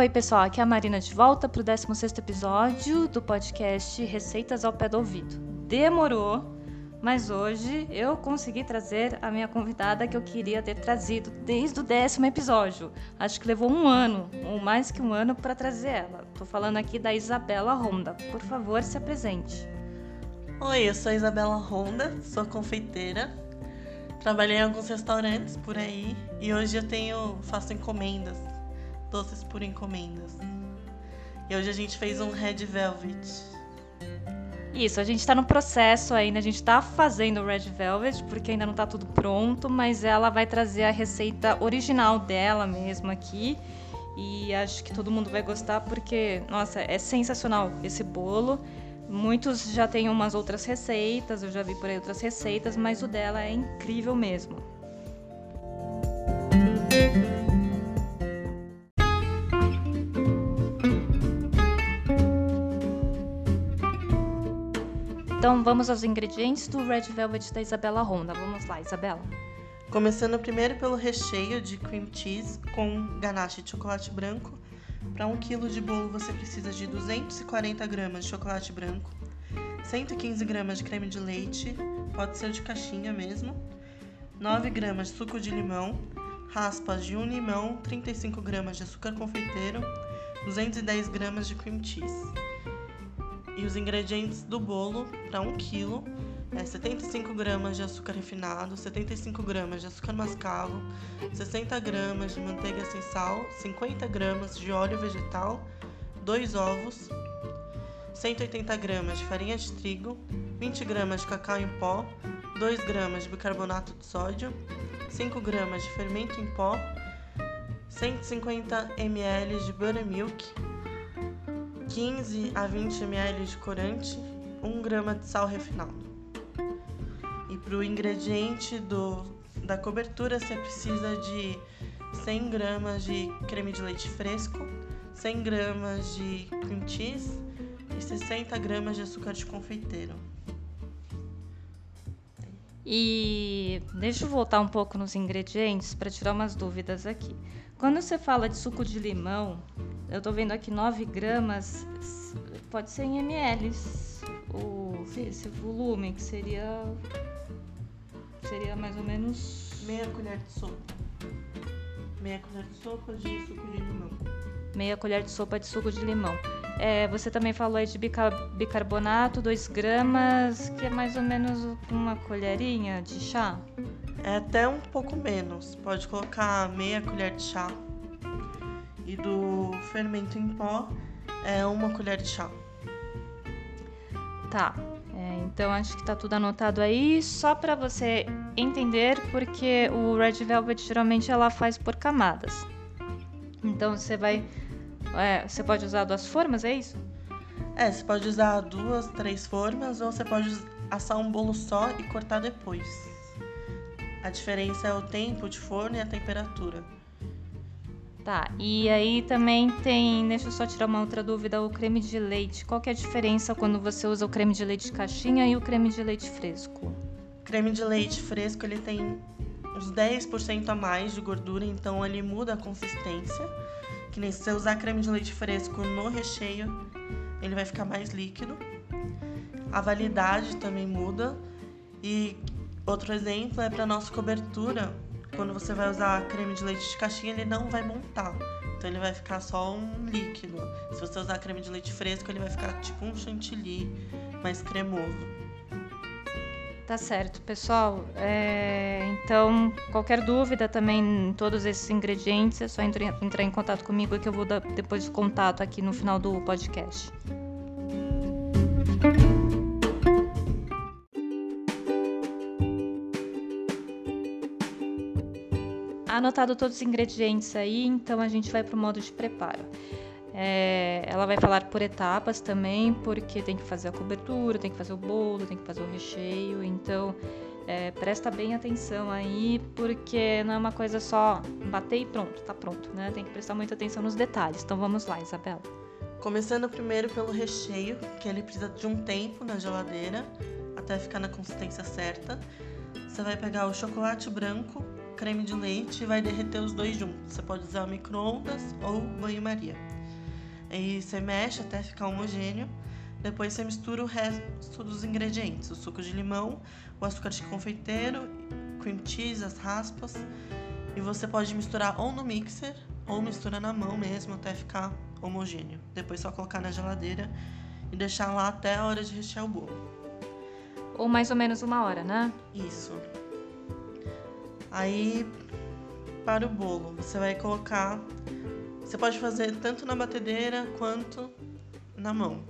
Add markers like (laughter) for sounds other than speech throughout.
Oi, pessoal, aqui é a Marina de volta para o 16 episódio do podcast Receitas ao Pé do Ouvido. Demorou, mas hoje eu consegui trazer a minha convidada que eu queria ter trazido desde o décimo episódio. Acho que levou um ano, ou mais que um ano, para trazer ela. Estou falando aqui da Isabela Ronda. Por favor, se apresente. Oi, eu sou a Isabela Ronda, sou confeiteira. Trabalhei em alguns restaurantes por aí e hoje eu tenho faço encomendas doces por encomendas. E hoje a gente fez um Red Velvet. Isso, a gente tá no processo ainda, a gente tá fazendo o Red Velvet, porque ainda não tá tudo pronto, mas ela vai trazer a receita original dela mesmo aqui. E acho que todo mundo vai gostar porque, nossa, é sensacional esse bolo. Muitos já têm umas outras receitas, eu já vi por aí outras receitas, mas o dela é incrível mesmo. Então vamos aos ingredientes do Red Velvet da Isabela Ronda. Vamos lá, Isabela. Começando primeiro pelo recheio de cream cheese com ganache de chocolate branco. Para 1 kg de bolo você precisa de 240 gramas de chocolate branco, 115 gramas de creme de leite, pode ser de caixinha mesmo, 9 gramas de suco de limão, raspas de um limão, 35 gramas de açúcar confeiteiro, 210 gramas de cream cheese. E os ingredientes do bolo para 1 kg é 75 gramas de açúcar refinado, 75 gramas de açúcar mascavo, 60 gramas de manteiga sem sal, 50 gramas de óleo vegetal, 2 ovos, 180 gramas de farinha de trigo, 20 gramas de cacau em pó, 2 gramas de bicarbonato de sódio, 5 gramas de fermento em pó, 150 ml de buttermilk, 15 a 20 ml de corante, 1 grama de sal refinado. E para o ingrediente do, da cobertura você precisa de 100 gramas de creme de leite fresco, 100 gramas de cream cheese e 60 gramas de açúcar de confeiteiro. E deixa eu voltar um pouco nos ingredientes para tirar umas dúvidas aqui. Quando você fala de suco de limão, eu estou vendo aqui 9 gramas, pode ser em ml. O, esse volume, que seria. Seria mais ou menos. Meia colher de sopa. Meia colher de sopa de suco de limão. Meia colher de sopa de suco de limão. É, você também falou aí de bicarbonato, 2 gramas, que é mais ou menos uma colherinha de chá. É até um pouco menos. Pode colocar meia colher de chá e do fermento em pó é uma colher de chá. Tá. É, então acho que tá tudo anotado aí, só para você entender, porque o Red Velvet geralmente ela faz por camadas. Então você vai, é, você pode usar duas formas, é isso? É, você pode usar duas, três formas, ou você pode assar um bolo só e cortar depois. A diferença é o tempo de forno e a temperatura. Tá, e aí também tem, deixa eu só tirar uma outra dúvida, o creme de leite. Qual que é a diferença quando você usa o creme de leite de caixinha e o creme de leite fresco? Creme de leite fresco, ele tem uns 10% a mais de gordura, então ele muda a consistência. Que nem se você usar creme de leite fresco no recheio, ele vai ficar mais líquido. A validade também muda. E outro exemplo é para nossa cobertura quando você vai usar creme de leite de caixinha, ele não vai montar. Então ele vai ficar só um líquido. Se você usar creme de leite fresco, ele vai ficar tipo um chantilly mais cremoso. Tá certo, pessoal. É, então, qualquer dúvida também em todos esses ingredientes, é só entrar em contato comigo que eu vou dar depois o contato aqui no final do podcast. Anotado todos os ingredientes aí, então a gente vai para o modo de preparo. É, ela vai falar por etapas também, porque tem que fazer a cobertura, tem que fazer o bolo, tem que fazer o recheio. Então, é, presta bem atenção aí, porque não é uma coisa só bater e pronto, tá pronto, né? Tem que prestar muita atenção nos detalhes. Então, vamos lá, Isabela. Começando primeiro pelo recheio, que ele precisa de um tempo na geladeira até ficar na consistência certa. Você vai pegar o chocolate branco, creme de leite e vai derreter os dois juntos. Você pode usar micro-ondas ou banho-maria. Aí você mexe até ficar homogêneo. Depois você mistura o resto dos ingredientes: o suco de limão, o açúcar de confeiteiro, cream cheese, as raspas. E você pode misturar ou no mixer ou mistura na mão mesmo até ficar homogêneo. Depois só colocar na geladeira e deixar lá até a hora de rechear o bolo. Ou mais ou menos uma hora, né? Isso. Aí, para o bolo, você vai colocar. Você pode fazer tanto na batedeira quanto na mão.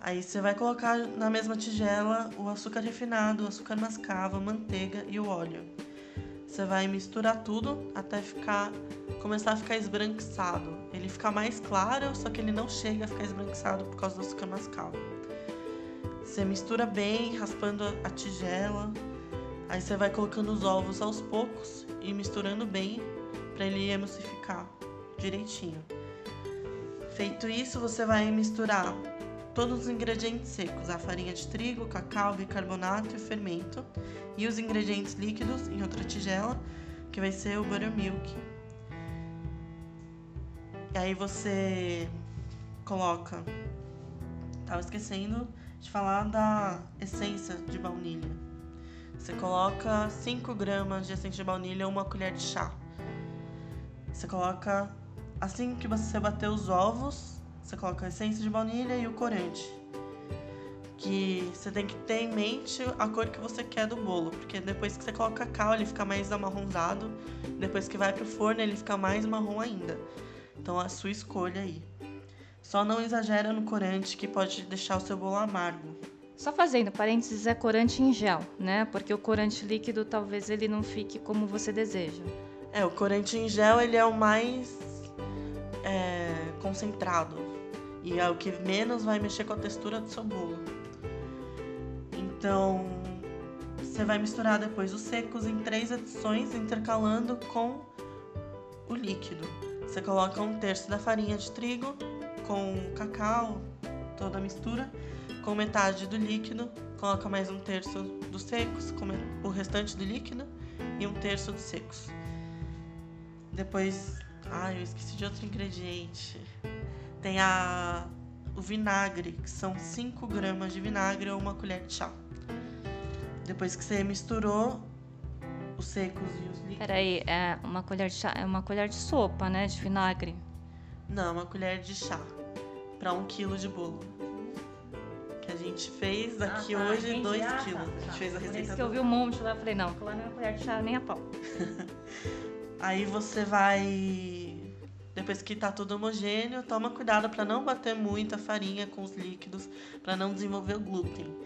Aí você vai colocar na mesma tigela o açúcar refinado, o açúcar mascavo, manteiga e o óleo. Você vai misturar tudo até ficar começar a ficar esbranquiçado. Ele fica mais claro, só que ele não chega a ficar esbranquiçado por causa do açúcar mascavo. Você mistura bem, raspando a tigela. Aí você vai colocando os ovos aos poucos e misturando bem para ele emulsificar direitinho. Feito isso, você vai misturar todos os ingredientes secos, a farinha de trigo, cacau, bicarbonato e fermento, e os ingredientes líquidos em outra tigela, que vai ser o buttermilk. E aí você coloca. Tava esquecendo de falar da essência de baunilha. Você coloca 5 gramas de essência de baunilha ou uma colher de chá. Você coloca assim que você bater os ovos, você coloca a essência de baunilha e o corante. Que você tem que ter em mente a cor que você quer do bolo, porque depois que você coloca cacau, ele fica mais amarronzado, depois que vai pro forno, ele fica mais marrom ainda. Então a sua escolha aí. Só não exagera no corante que pode deixar o seu bolo amargo. Só fazendo parênteses, é corante em gel, né? Porque o corante líquido talvez ele não fique como você deseja. É, o corante em gel ele é o mais é, concentrado. E é o que menos vai mexer com a textura do seu bolo. Então, você vai misturar depois os secos em três adições, intercalando com o líquido. Você coloca um terço da farinha de trigo com cacau, toda a mistura, com metade do líquido, coloca mais um terço dos secos, o restante do líquido e um terço dos secos. Depois, ai, eu esqueci de outro ingrediente. Tem a, o vinagre, que são 5 gramas de vinagre ou uma colher de chá. Depois que você misturou os secos e os líquidos. Peraí, é uma colher de chá, é uma colher de sopa, né? De vinagre. Não, uma colher de chá. Para um quilo de bolo. Gente fez aqui ah, tá, hoje 2 ah, quilos. Tá, a gente tá. fez a receita. Por isso que eu vi um monte lá, falei, não, lá não é colher de chá nem a pau. (laughs) Aí você vai depois que tá tudo homogêneo, toma cuidado para não bater muito a farinha com os líquidos, para não desenvolver o glúten.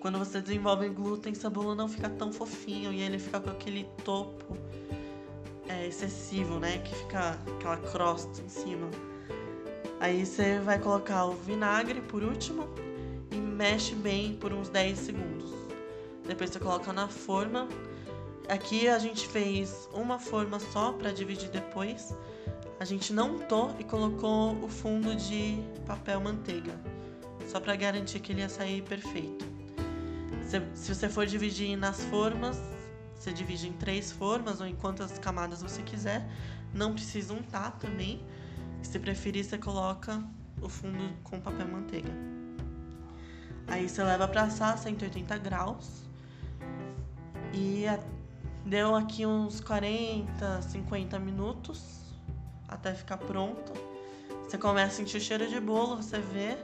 Quando você desenvolve glúten, seu bolo não fica tão fofinho e ele fica com aquele topo é, excessivo, né? Que fica aquela crosta em cima. Aí você vai colocar o vinagre por último e mexe bem por uns 10 segundos. Depois você coloca na forma. Aqui a gente fez uma forma só para dividir depois a gente não untou e colocou o fundo de papel manteiga, só para garantir que ele ia sair perfeito. Se, se você for dividir nas formas, você divide em três formas ou em quantas camadas você quiser. Não precisa untar também. Se preferir, você coloca o fundo com papel manteiga. Aí você leva para assar 180 graus. E deu aqui uns 40, 50 minutos até ficar pronto. Você começa a sentir o cheiro de bolo, você vê,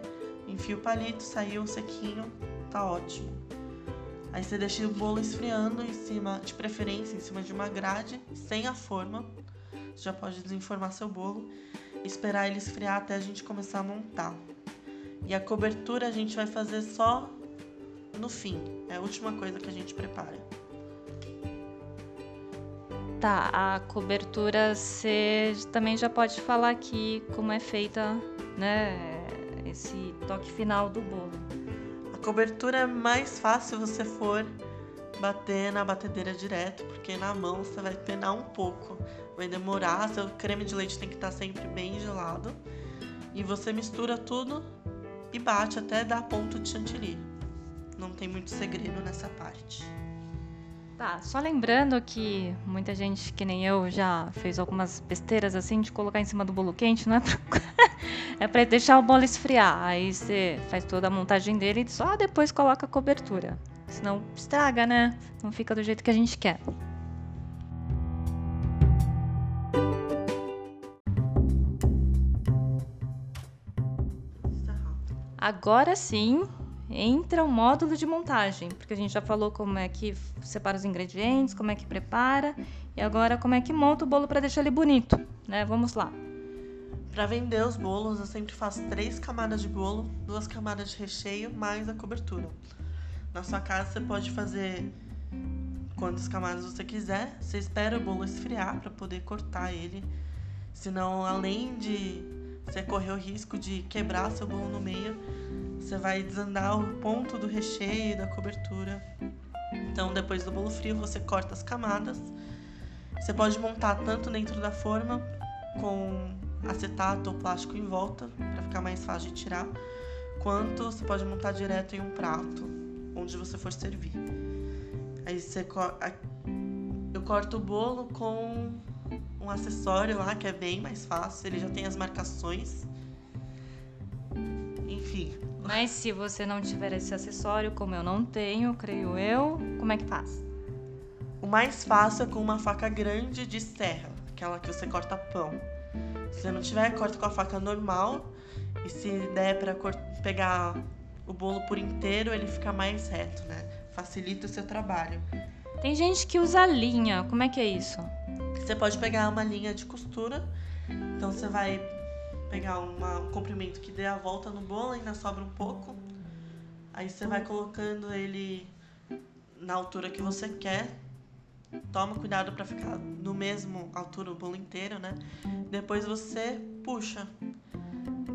enfia o palito, saiu sequinho, tá ótimo. Aí você deixa o bolo esfriando em cima, de preferência em cima de uma grade, sem a forma. Você já pode desenformar seu bolo esperar ele esfriar até a gente começar a montar. E a cobertura a gente vai fazer só no fim, é a última coisa que a gente prepara. Tá, a cobertura você também já pode falar aqui como é feita, né, esse toque final do bolo. A cobertura é mais fácil se você for bater na batedeira direto, porque na mão você vai penar um pouco. Vai demorar, seu creme de leite tem que estar sempre bem gelado. E você mistura tudo e bate até dar ponto de chantilly. Não tem muito segredo nessa parte. Tá, só lembrando que muita gente, que nem eu, já fez algumas besteiras assim de colocar em cima do bolo quente, não é pra, (laughs) é pra deixar o bolo esfriar. Aí você faz toda a montagem dele e só depois coloca a cobertura. Senão estraga, né? Não fica do jeito que a gente quer. Agora sim, entra o módulo de montagem, porque a gente já falou como é que separa os ingredientes, como é que prepara e agora como é que monta o bolo para deixar ele bonito, né? Vamos lá. Para vender os bolos, eu sempre faço três camadas de bolo, duas camadas de recheio, mais a cobertura. Na sua casa você pode fazer quantas camadas você quiser. Você espera o bolo esfriar para poder cortar ele. Senão, além de você correr o risco de quebrar seu bolo no meio, você vai desandar o ponto do recheio da cobertura. Então, depois do bolo frio, você corta as camadas. Você pode montar tanto dentro da forma com acetato ou plástico em volta para ficar mais fácil de tirar, quanto você pode montar direto em um prato onde você for servir. Aí você eu corto o bolo com um acessório lá que é bem mais fácil, ele já tem as marcações. Enfim, mas se você não tiver esse acessório, como eu não tenho, creio eu, como é que faz? O mais fácil é com uma faca grande de serra, aquela que você corta pão. Se você não tiver, corta com a faca normal. E se der para pegar o bolo por inteiro, ele fica mais reto, né? Facilita o seu trabalho. Tem gente que usa linha, como é que é isso? Você pode pegar uma linha de costura, então você vai pegar uma, um comprimento que dê a volta no bolo, ainda sobra um pouco. Aí você vai colocando ele na altura que você quer. Toma cuidado para ficar no mesmo altura o bolo inteiro, né? Depois você puxa,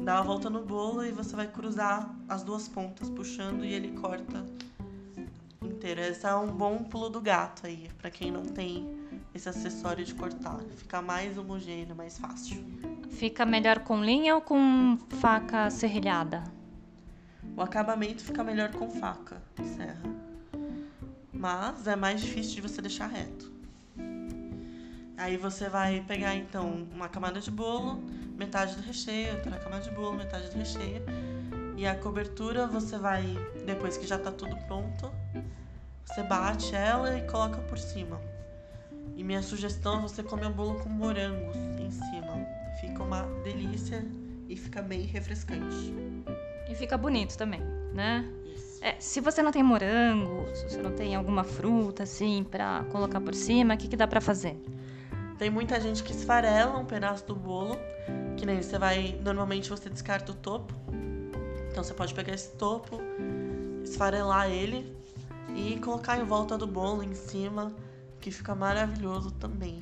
dá a volta no bolo e você vai cruzar as duas pontas puxando e ele corta inteiro. Esse é um bom pulo do gato aí, para quem não tem esse acessório de cortar. Fica mais homogêneo, mais fácil. Fica melhor com linha ou com faca serrilhada? O acabamento fica melhor com faca serra. Mas é mais difícil de você deixar reto. Aí você vai pegar então uma camada de bolo, metade do recheio, outra camada de bolo, metade do recheio. E a cobertura você vai, depois que já tá tudo pronto, você bate ela e coloca por cima. E minha sugestão é você comer o bolo com morangos em cima. Fica uma delícia e fica bem refrescante. E fica bonito também, né? É, se você não tem morango, se você não tem alguma fruta assim para colocar por cima, o que, que dá para fazer? Tem muita gente que esfarela um pedaço do bolo, que nem você vai. Normalmente você descarta o topo. Então você pode pegar esse topo, esfarelar ele e colocar em volta do bolo em cima que fica maravilhoso também.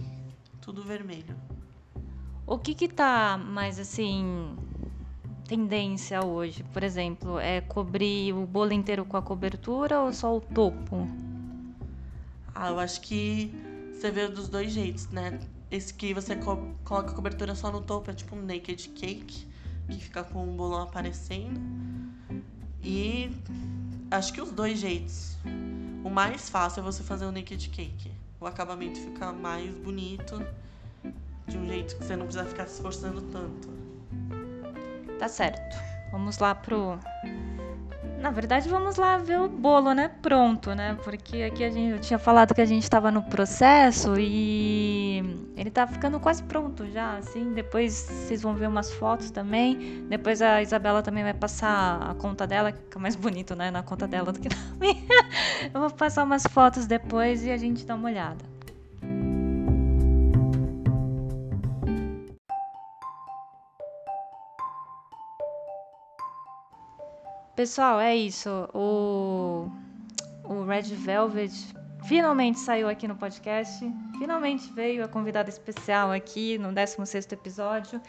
Tudo vermelho. O que que tá mais assim tendência hoje? Por exemplo, é cobrir o bolo inteiro com a cobertura ou só o topo? Ah, eu acho que você vê dos dois jeitos, né? Esse que você co coloca a cobertura só no topo é tipo um naked cake, que fica com o bolão aparecendo. E acho que os dois jeitos. O mais fácil é você fazer o naked cake o acabamento fica mais bonito, de um jeito que você não precisa ficar se esforçando tanto. Tá certo. Vamos lá pro. Na verdade, vamos lá ver o bolo, né? Pronto, né? Porque aqui a gente, eu tinha falado que a gente estava no processo e ele tá ficando quase pronto já, assim. Depois vocês vão ver umas fotos também. Depois a Isabela também vai passar a conta dela, que fica mais bonito, né? Na conta dela do que na (laughs) minha. Eu vou passar umas fotos depois e a gente dá uma olhada. Pessoal, é isso. O, o Red Velvet finalmente saiu aqui no podcast. Finalmente veio a convidada especial aqui no 16 episódio.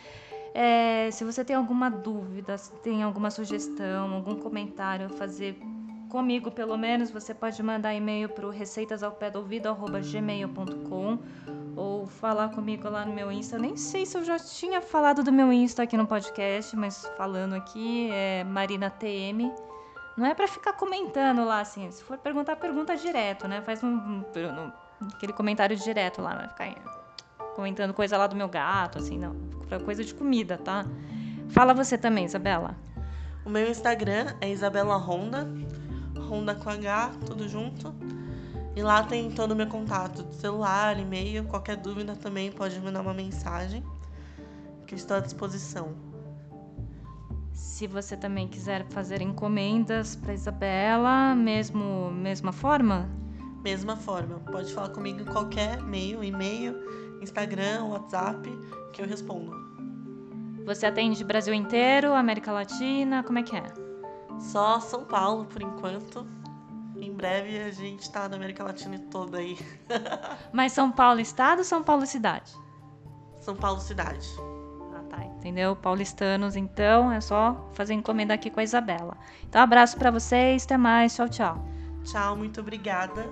É, se você tem alguma dúvida, se tem alguma sugestão, algum comentário a fazer comigo, pelo menos, você pode mandar e-mail para o receitasaupédoouvido.gmail.com ou falar comigo lá no meu Insta. Eu nem sei se eu já tinha falado do meu Insta aqui no podcast, mas falando aqui é Marina TM. Não é para ficar comentando lá, assim. Se for perguntar, pergunta direto, né? Faz um, um, um aquele comentário direto lá, não vai ficar comentando coisa lá do meu gato, assim, não. Coisa de comida, tá? Fala você também, Isabela. O meu Instagram é Isabela Honda, Honda com H, tudo junto. E lá tem todo o meu contato celular, e-mail, qualquer dúvida também pode mandar uma mensagem, que estou à disposição. Se você também quiser fazer encomendas para Isabela, mesmo mesma forma? Mesma forma. Pode falar comigo em qualquer meio, e-mail, Instagram, WhatsApp, que eu respondo. Você atende Brasil inteiro, América Latina, como é que é? Só São Paulo por enquanto. Em breve a gente tá na América Latina toda aí. (laughs) Mas São Paulo estado ou São Paulo cidade? São Paulo cidade. Ah, tá. Entendeu? Paulistanos, então, é só fazer encomenda aqui com a Isabela. Então, abraço para vocês, até mais, tchau, tchau. Tchau, muito obrigada.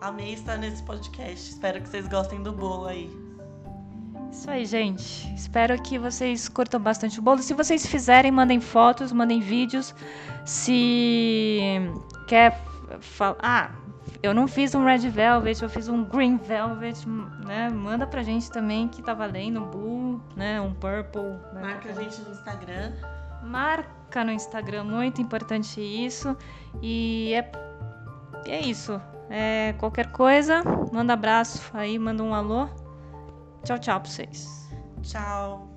Amei estar nesse podcast. Espero que vocês gostem do bolo aí. Isso aí, gente. Espero que vocês curtam bastante o bolo. Se vocês fizerem, mandem fotos, mandem vídeos. Se quer falar. Ah, eu não fiz um red velvet, eu fiz um green velvet, né? Manda pra gente também que tá valendo um blue, né? Um purple. Né? Marca a gente no Instagram. Marca no Instagram, muito importante isso. E é, é isso. É, qualquer coisa, manda abraço aí, manda um alô. Tchau, tchau pra vocês. Tchau.